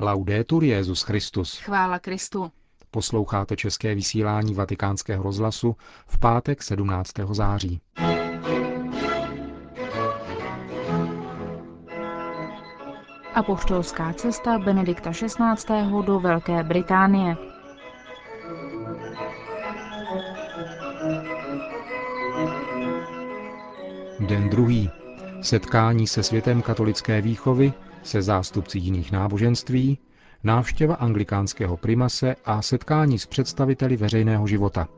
Laudetur Jezus Christus. Chvála Kristu. Posloucháte české vysílání Vatikánského rozhlasu v pátek 17. září. Apoštolská cesta Benedikta XVI. do Velké Británie. Den druhý. Setkání se světem katolické výchovy, se zástupci jiných náboženství, návštěva anglikánského primase a setkání s představiteli veřejného života.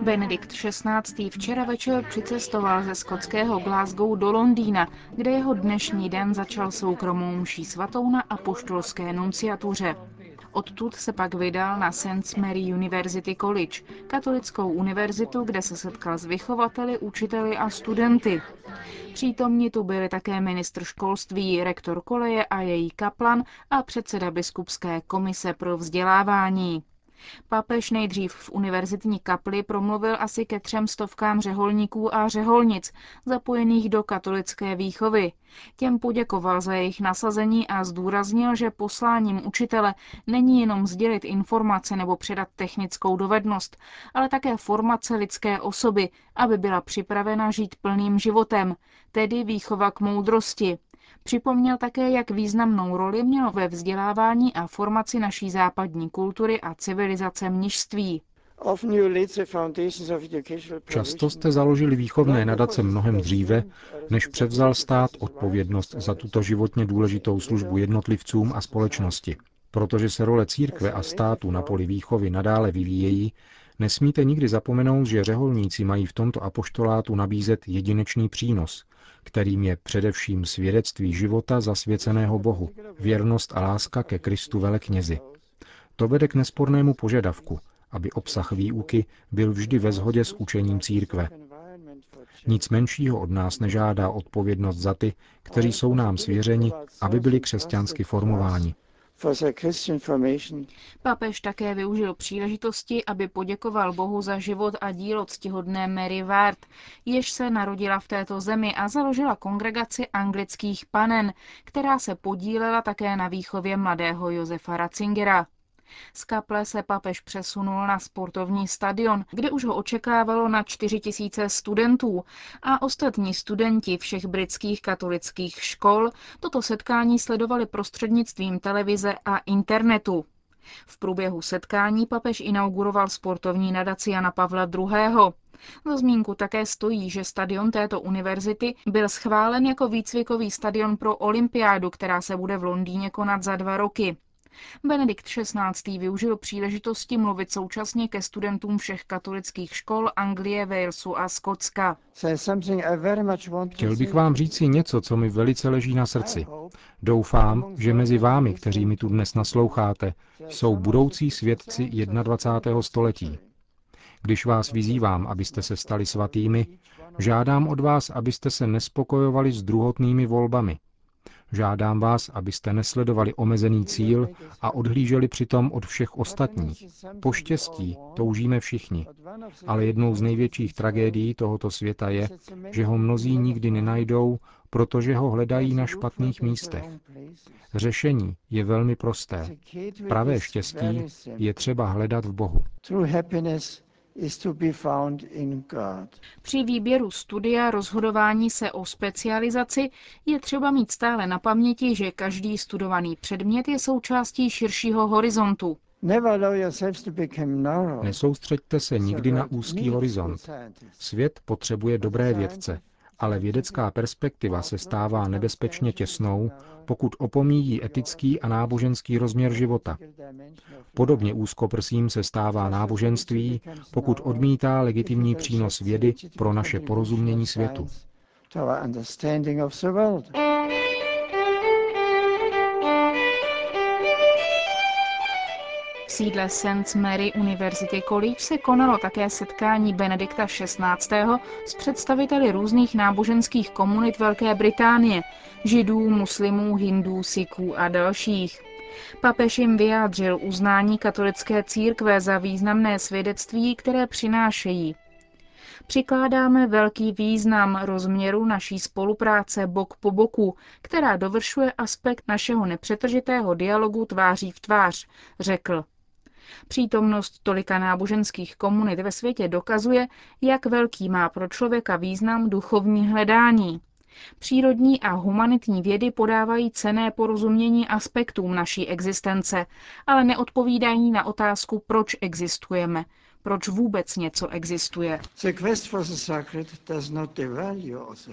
Benedikt XVI. včera večer přicestoval ze skotského Glasgow do Londýna, kde jeho dnešní den začal soukromou mší svatou na apoštolské nunciatuře. Odtud se pak vydal na St. Mary University College, katolickou univerzitu, kde se setkal s vychovateli, učiteli a studenty. Přítomni tu byli také ministr školství, rektor koleje a její kaplan a předseda biskupské komise pro vzdělávání. Papež nejdřív v univerzitní kapli promluvil asi ke třem stovkám řeholníků a řeholnic zapojených do katolické výchovy. Těm poděkoval za jejich nasazení a zdůraznil, že posláním učitele není jenom sdělit informace nebo předat technickou dovednost, ale také formace lidské osoby, aby byla připravena žít plným životem, tedy výchova k moudrosti, Připomněl také, jak významnou roli mělo ve vzdělávání a formaci naší západní kultury a civilizace mnižství. Často jste založili výchovné nadace mnohem dříve, než převzal stát odpovědnost za tuto životně důležitou službu jednotlivcům a společnosti. Protože se role církve a státu na poli výchovy nadále vyvíjejí, nesmíte nikdy zapomenout, že řeholníci mají v tomto apoštolátu nabízet jedinečný přínos, kterým je především svědectví života zasvěceného Bohu, věrnost a láska ke Kristu veleknězi. To vede k nespornému požadavku, aby obsah výuky byl vždy ve shodě s učením církve. Nic menšího od nás nežádá odpovědnost za ty, kteří jsou nám svěřeni, aby byli křesťansky formováni. Papež také využil příležitosti, aby poděkoval Bohu za život a dílo ctihodné Mary Ward, jež se narodila v této zemi a založila kongregaci anglických panen, která se podílela také na výchově mladého Josefa Ratzingera. Z kaple se papež přesunul na sportovní stadion, kde už ho očekávalo na 4 tisíce studentů a ostatní studenti všech britských katolických škol toto setkání sledovali prostřednictvím televize a internetu. V průběhu setkání papež inauguroval sportovní nadaci Jana Pavla II. Za zmínku také stojí, že stadion této univerzity byl schválen jako výcvikový stadion pro olympiádu, která se bude v Londýně konat za dva roky. Benedikt XVI. využil příležitosti mluvit současně ke studentům všech katolických škol Anglie, Walesu a Skotska. Chtěl bych vám říci něco, co mi velice leží na srdci. Doufám, že mezi vámi, kteří mi tu dnes nasloucháte, jsou budoucí svědci 21. století. Když vás vyzývám, abyste se stali svatými, žádám od vás, abyste se nespokojovali s druhotnými volbami, Žádám vás, abyste nesledovali omezený cíl a odhlíželi přitom od všech ostatních. Po štěstí toužíme všichni, ale jednou z největších tragédií tohoto světa je, že ho mnozí nikdy nenajdou, protože ho hledají na špatných místech. Řešení je velmi prosté. Pravé štěstí je třeba hledat v Bohu. Při výběru studia rozhodování se o specializaci je třeba mít stále na paměti, že každý studovaný předmět je součástí širšího horizontu. Nesoustřeďte se nikdy na úzký horizont. Svět potřebuje dobré vědce, ale vědecká perspektiva se stává nebezpečně těsnou, pokud opomíjí etický a náboženský rozměr života. Podobně úzkoprsím se stává náboženství, pokud odmítá legitimní přínos vědy pro naše porozumění světu. Sídle St. Mary University College se konalo také setkání Benedikta XVI. s představiteli různých náboženských komunit Velké Británie, židů, muslimů, hindů, siků a dalších. Papež jim vyjádřil uznání katolické církve za významné svědectví, které přinášejí. Přikládáme velký význam rozměru naší spolupráce bok po boku, která dovršuje aspekt našeho nepřetržitého dialogu tváří v tvář, řekl. Přítomnost tolika náboženských komunit ve světě dokazuje, jak velký má pro člověka význam duchovní hledání. Přírodní a humanitní vědy podávají cené porozumění aspektům naší existence, ale neodpovídají na otázku, proč existujeme, proč vůbec něco existuje.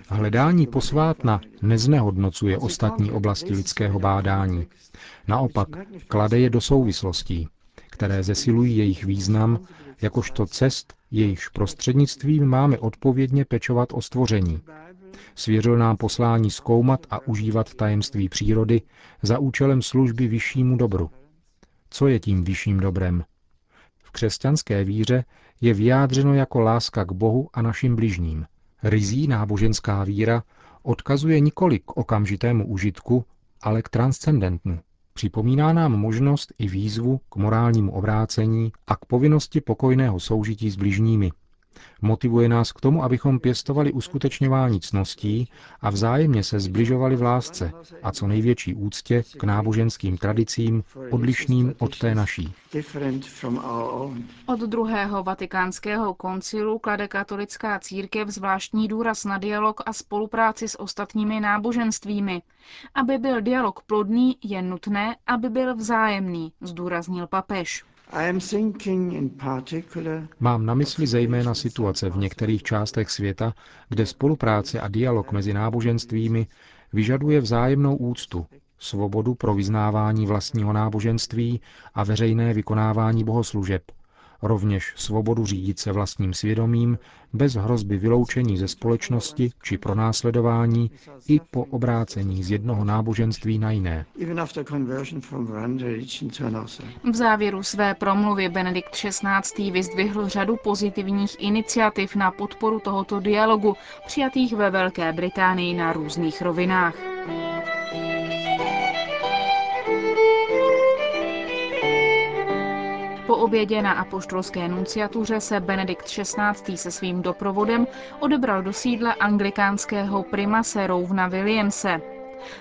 Hledání posvátna neznehodnocuje ostatní oblasti lidského bádání. Naopak, klade je do souvislostí, které zesilují jejich význam, jakožto cest, jejichž prostřednictvím máme odpovědně pečovat o stvoření. Svěřil nám poslání zkoumat a užívat tajemství přírody za účelem služby vyššímu dobru. Co je tím vyšším dobrem? V křesťanské víře je vyjádřeno jako láska k Bohu a našim bližním. Rizí náboženská víra odkazuje nikoli k okamžitému užitku, ale k transcendentnu. Připomíná nám možnost i výzvu k morálnímu obrácení a k povinnosti pokojného soužití s bližními, Motivuje nás k tomu, abychom pěstovali uskutečňování cností a vzájemně se zbližovali v lásce a co největší úctě k náboženským tradicím odlišným od té naší. Od druhého vatikánského koncilu klade katolická církev zvláštní důraz na dialog a spolupráci s ostatními náboženstvími. Aby byl dialog plodný, je nutné, aby byl vzájemný, zdůraznil papež. Mám na mysli zejména situace v některých částech světa, kde spolupráce a dialog mezi náboženstvími vyžaduje vzájemnou úctu, svobodu pro vyznávání vlastního náboženství a veřejné vykonávání bohoslužeb, rovněž svobodu řídit se vlastním svědomím bez hrozby vyloučení ze společnosti či pronásledování i po obrácení z jednoho náboženství na jiné. V závěru své promluvy Benedikt XVI. vyzdvihl řadu pozitivních iniciativ na podporu tohoto dialogu, přijatých ve Velké Británii na různých rovinách. Obědě na apoštolské nunciatuře se Benedikt XVI. se svým doprovodem odebral do sídla anglikánského primase Rouvna Williamse.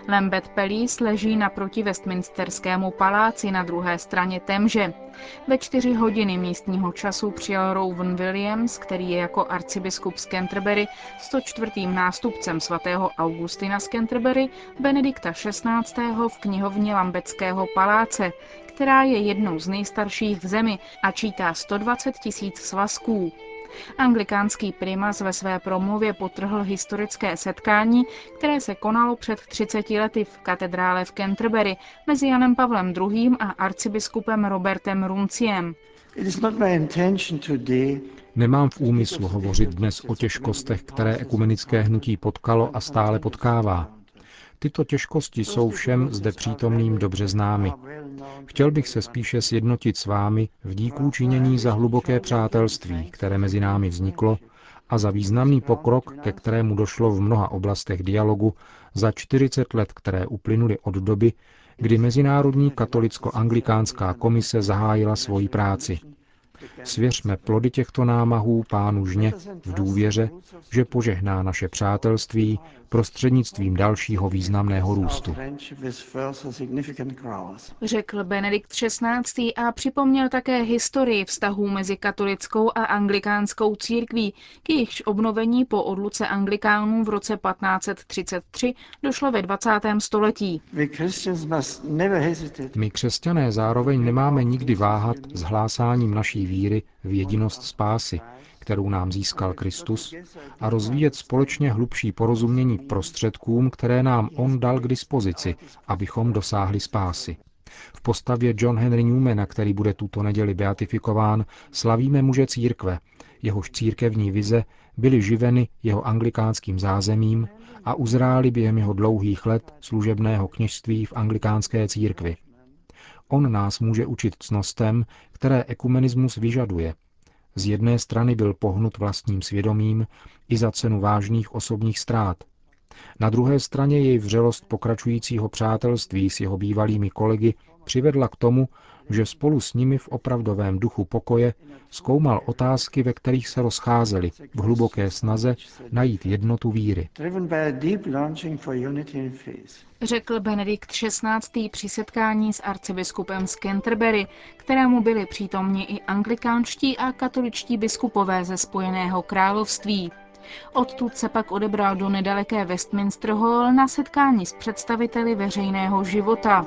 Lambeth Palace leží naproti Westminsterskému paláci na druhé straně Temže. Ve čtyři hodiny místního času přijal Rowan Williams, který je jako arcibiskup z Canterbury 104. nástupcem svatého Augustina z Canterbury, Benedikta XVI. v knihovně Lambeckého paláce, která je jednou z nejstarších v zemi a čítá 120 tisíc svazků. Anglikánský primas ve své promluvě potrhl historické setkání, které se konalo před 30 lety v katedrále v Canterbury mezi Janem Pavlem II. a arcibiskupem Robertem Runciem. Nemám v úmyslu hovořit dnes o těžkostech, které ekumenické hnutí potkalo a stále potkává. Tyto těžkosti jsou všem zde přítomným dobře známy. Chtěl bych se spíše sjednotit s vámi v díků činění za hluboké přátelství, které mezi námi vzniklo, a za významný pokrok, ke kterému došlo v mnoha oblastech dialogu za 40 let, které uplynuly od doby, kdy Mezinárodní katolicko-anglikánská komise zahájila svoji práci. Svěřme plody těchto námahů pánu žně v důvěře, že požehná naše přátelství prostřednictvím dalšího významného růstu. Řekl Benedikt XVI. a připomněl také historii vztahů mezi katolickou a anglikánskou církví, k jejichž obnovení po odluce anglikánů v roce 1533 došlo ve 20. století. My křesťané zároveň nemáme nikdy váhat s hlásáním naší víry v jedinost spásy, kterou nám získal Kristus, a rozvíjet společně hlubší porozumění prostředkům, které nám On dal k dispozici, abychom dosáhli spásy. V postavě John Henry Newmana, který bude tuto neděli beatifikován, slavíme muže církve, jehož církevní vize byly živeny jeho anglikánským zázemím a uzrály během jeho dlouhých let služebného kněžství v anglikánské církvi. On nás může učit cnostem, které ekumenismus vyžaduje. Z jedné strany byl pohnut vlastním svědomím i za cenu vážných osobních ztrát. Na druhé straně jej vřelost pokračujícího přátelství s jeho bývalými kolegy přivedla k tomu, že spolu s nimi v opravdovém duchu pokoje zkoumal otázky, ve kterých se rozcházeli, v hluboké snaze najít jednotu víry. Řekl Benedikt XVI. při setkání s arcibiskupem z Canterbury, kterému byli přítomni i anglikánští a katoličtí biskupové ze Spojeného království. Odtud se pak odebral do nedaleké Westminster Hall na setkání s představiteli veřejného života.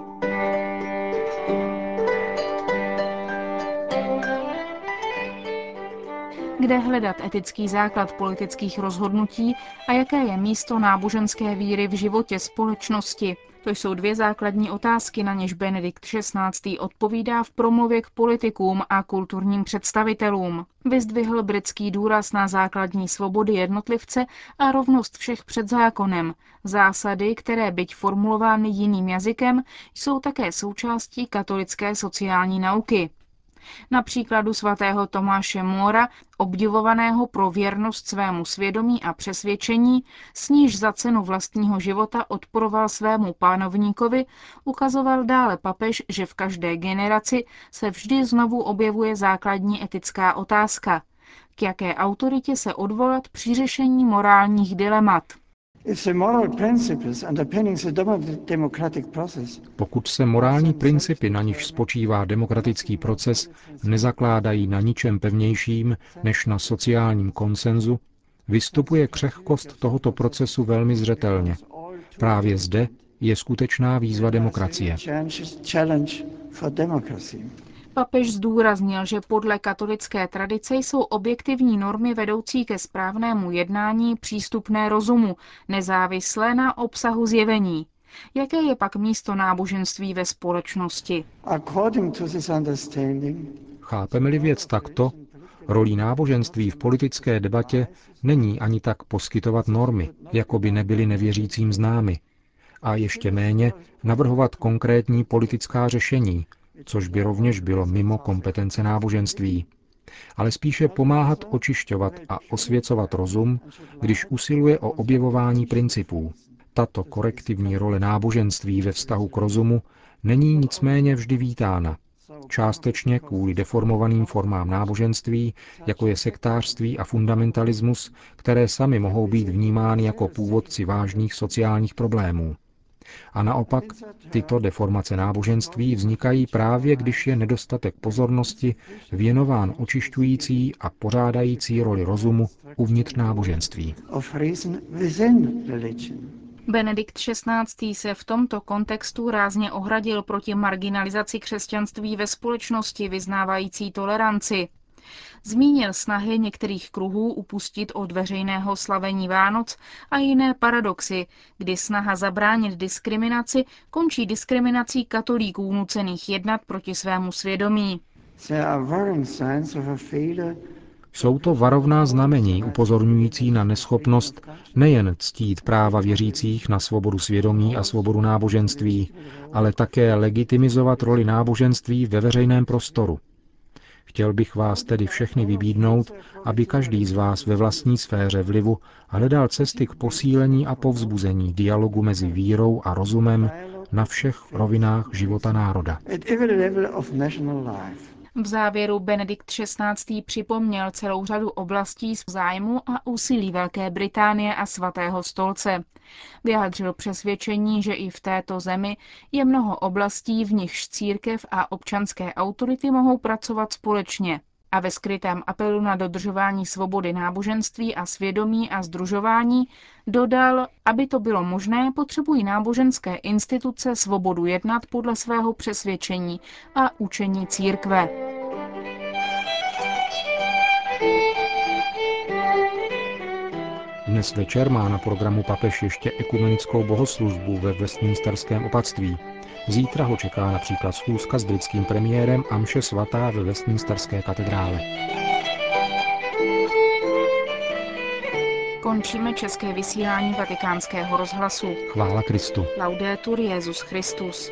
Kde hledat etický základ politických rozhodnutí a jaké je místo náboženské víry v životě společnosti. To jsou dvě základní otázky, na něž Benedikt XVI. odpovídá v promluvě k politikům a kulturním představitelům. Vyzdvihl britský důraz na základní svobody jednotlivce a rovnost všech před zákonem. Zásady, které byť formulovány jiným jazykem, jsou také součástí katolické sociální nauky. Na příkladu svatého Tomáše Mora, obdivovaného pro věrnost svému svědomí a přesvědčení, s níž za cenu vlastního života odporoval svému pánovníkovi, ukazoval dále papež, že v každé generaci se vždy znovu objevuje základní etická otázka. K jaké autoritě se odvolat při řešení morálních dilemat? Pokud se morální principy, na nichž spočívá demokratický proces, nezakládají na ničem pevnějším než na sociálním konsenzu, vystupuje křehkost tohoto procesu velmi zřetelně. Právě zde je skutečná výzva demokracie. Papež zdůraznil, že podle katolické tradice jsou objektivní normy vedoucí ke správnému jednání přístupné rozumu, nezávislé na obsahu zjevení. Jaké je pak místo náboženství ve společnosti? Chápeme-li věc takto, rolí náboženství v politické debatě není ani tak poskytovat normy, jako by nebyly nevěřícím známy, a ještě méně navrhovat konkrétní politická řešení, což by rovněž bylo mimo kompetence náboženství, ale spíše pomáhat očišťovat a osvěcovat rozum, když usiluje o objevování principů. Tato korektivní role náboženství ve vztahu k rozumu není nicméně vždy vítána, částečně kvůli deformovaným formám náboženství, jako je sektářství a fundamentalismus, které sami mohou být vnímány jako původci vážných sociálních problémů. A naopak, tyto deformace náboženství vznikají právě, když je nedostatek pozornosti věnován očišťující a pořádající roli rozumu uvnitř náboženství. Benedikt XVI. se v tomto kontextu rázně ohradil proti marginalizaci křesťanství ve společnosti vyznávající toleranci. Zmínil snahy některých kruhů upustit od veřejného slavení Vánoc a jiné paradoxy, kdy snaha zabránit diskriminaci končí diskriminací katolíků nucených jednat proti svému svědomí. Jsou to varovná znamení upozorňující na neschopnost nejen ctít práva věřících na svobodu svědomí a svobodu náboženství, ale také legitimizovat roli náboženství ve veřejném prostoru. Chtěl bych vás tedy všechny vybídnout, aby každý z vás ve vlastní sféře vlivu hledal cesty k posílení a povzbuzení dialogu mezi vírou a rozumem na všech rovinách života národa. V závěru Benedikt XVI. připomněl celou řadu oblastí zájmu a úsilí Velké Británie a svatého stolce. Vyjádřil přesvědčení, že i v této zemi je mnoho oblastí, v nichž církev a občanské autority mohou pracovat společně a ve skrytém apelu na dodržování svobody náboženství a svědomí a združování dodal, aby to bylo možné, potřebují náboženské instituce svobodu jednat podle svého přesvědčení a učení církve. Dnes večer má na programu papež ještě ekumenickou bohoslužbu ve Westminsterském opatství. Zítra ho čeká například schůzka s britským premiérem a mše svatá ve Westminsterské katedrále. Končíme české vysílání vatikánského rozhlasu. Chvála Kristu. Laudetur Jezus Christus.